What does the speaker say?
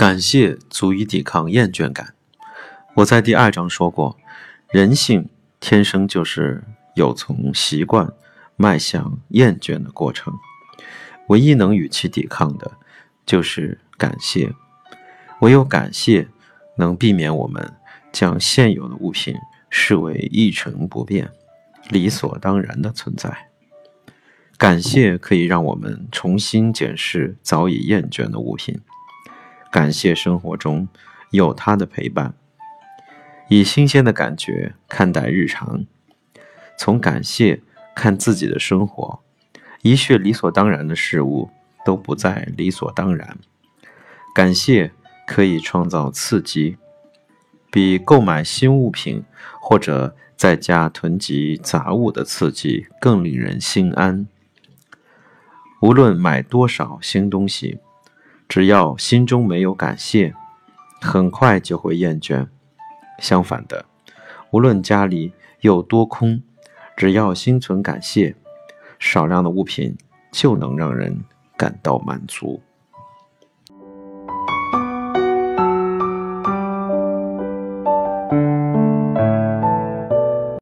感谢足以抵抗厌倦感。我在第二章说过，人性天生就是有从习惯迈向厌倦的过程，唯一能与其抵抗的，就是感谢。唯有感谢，能避免我们将现有的物品视为一成不变、理所当然的存在。感谢可以让我们重新检视早已厌倦的物品。感谢生活中有他的陪伴，以新鲜的感觉看待日常，从感谢看自己的生活，一切理所当然的事物都不再理所当然。感谢可以创造刺激，比购买新物品或者在家囤积杂物的刺激更令人心安。无论买多少新东西。只要心中没有感谢，很快就会厌倦。相反的，无论家里有多空，只要心存感谢，少量的物品就能让人感到满足。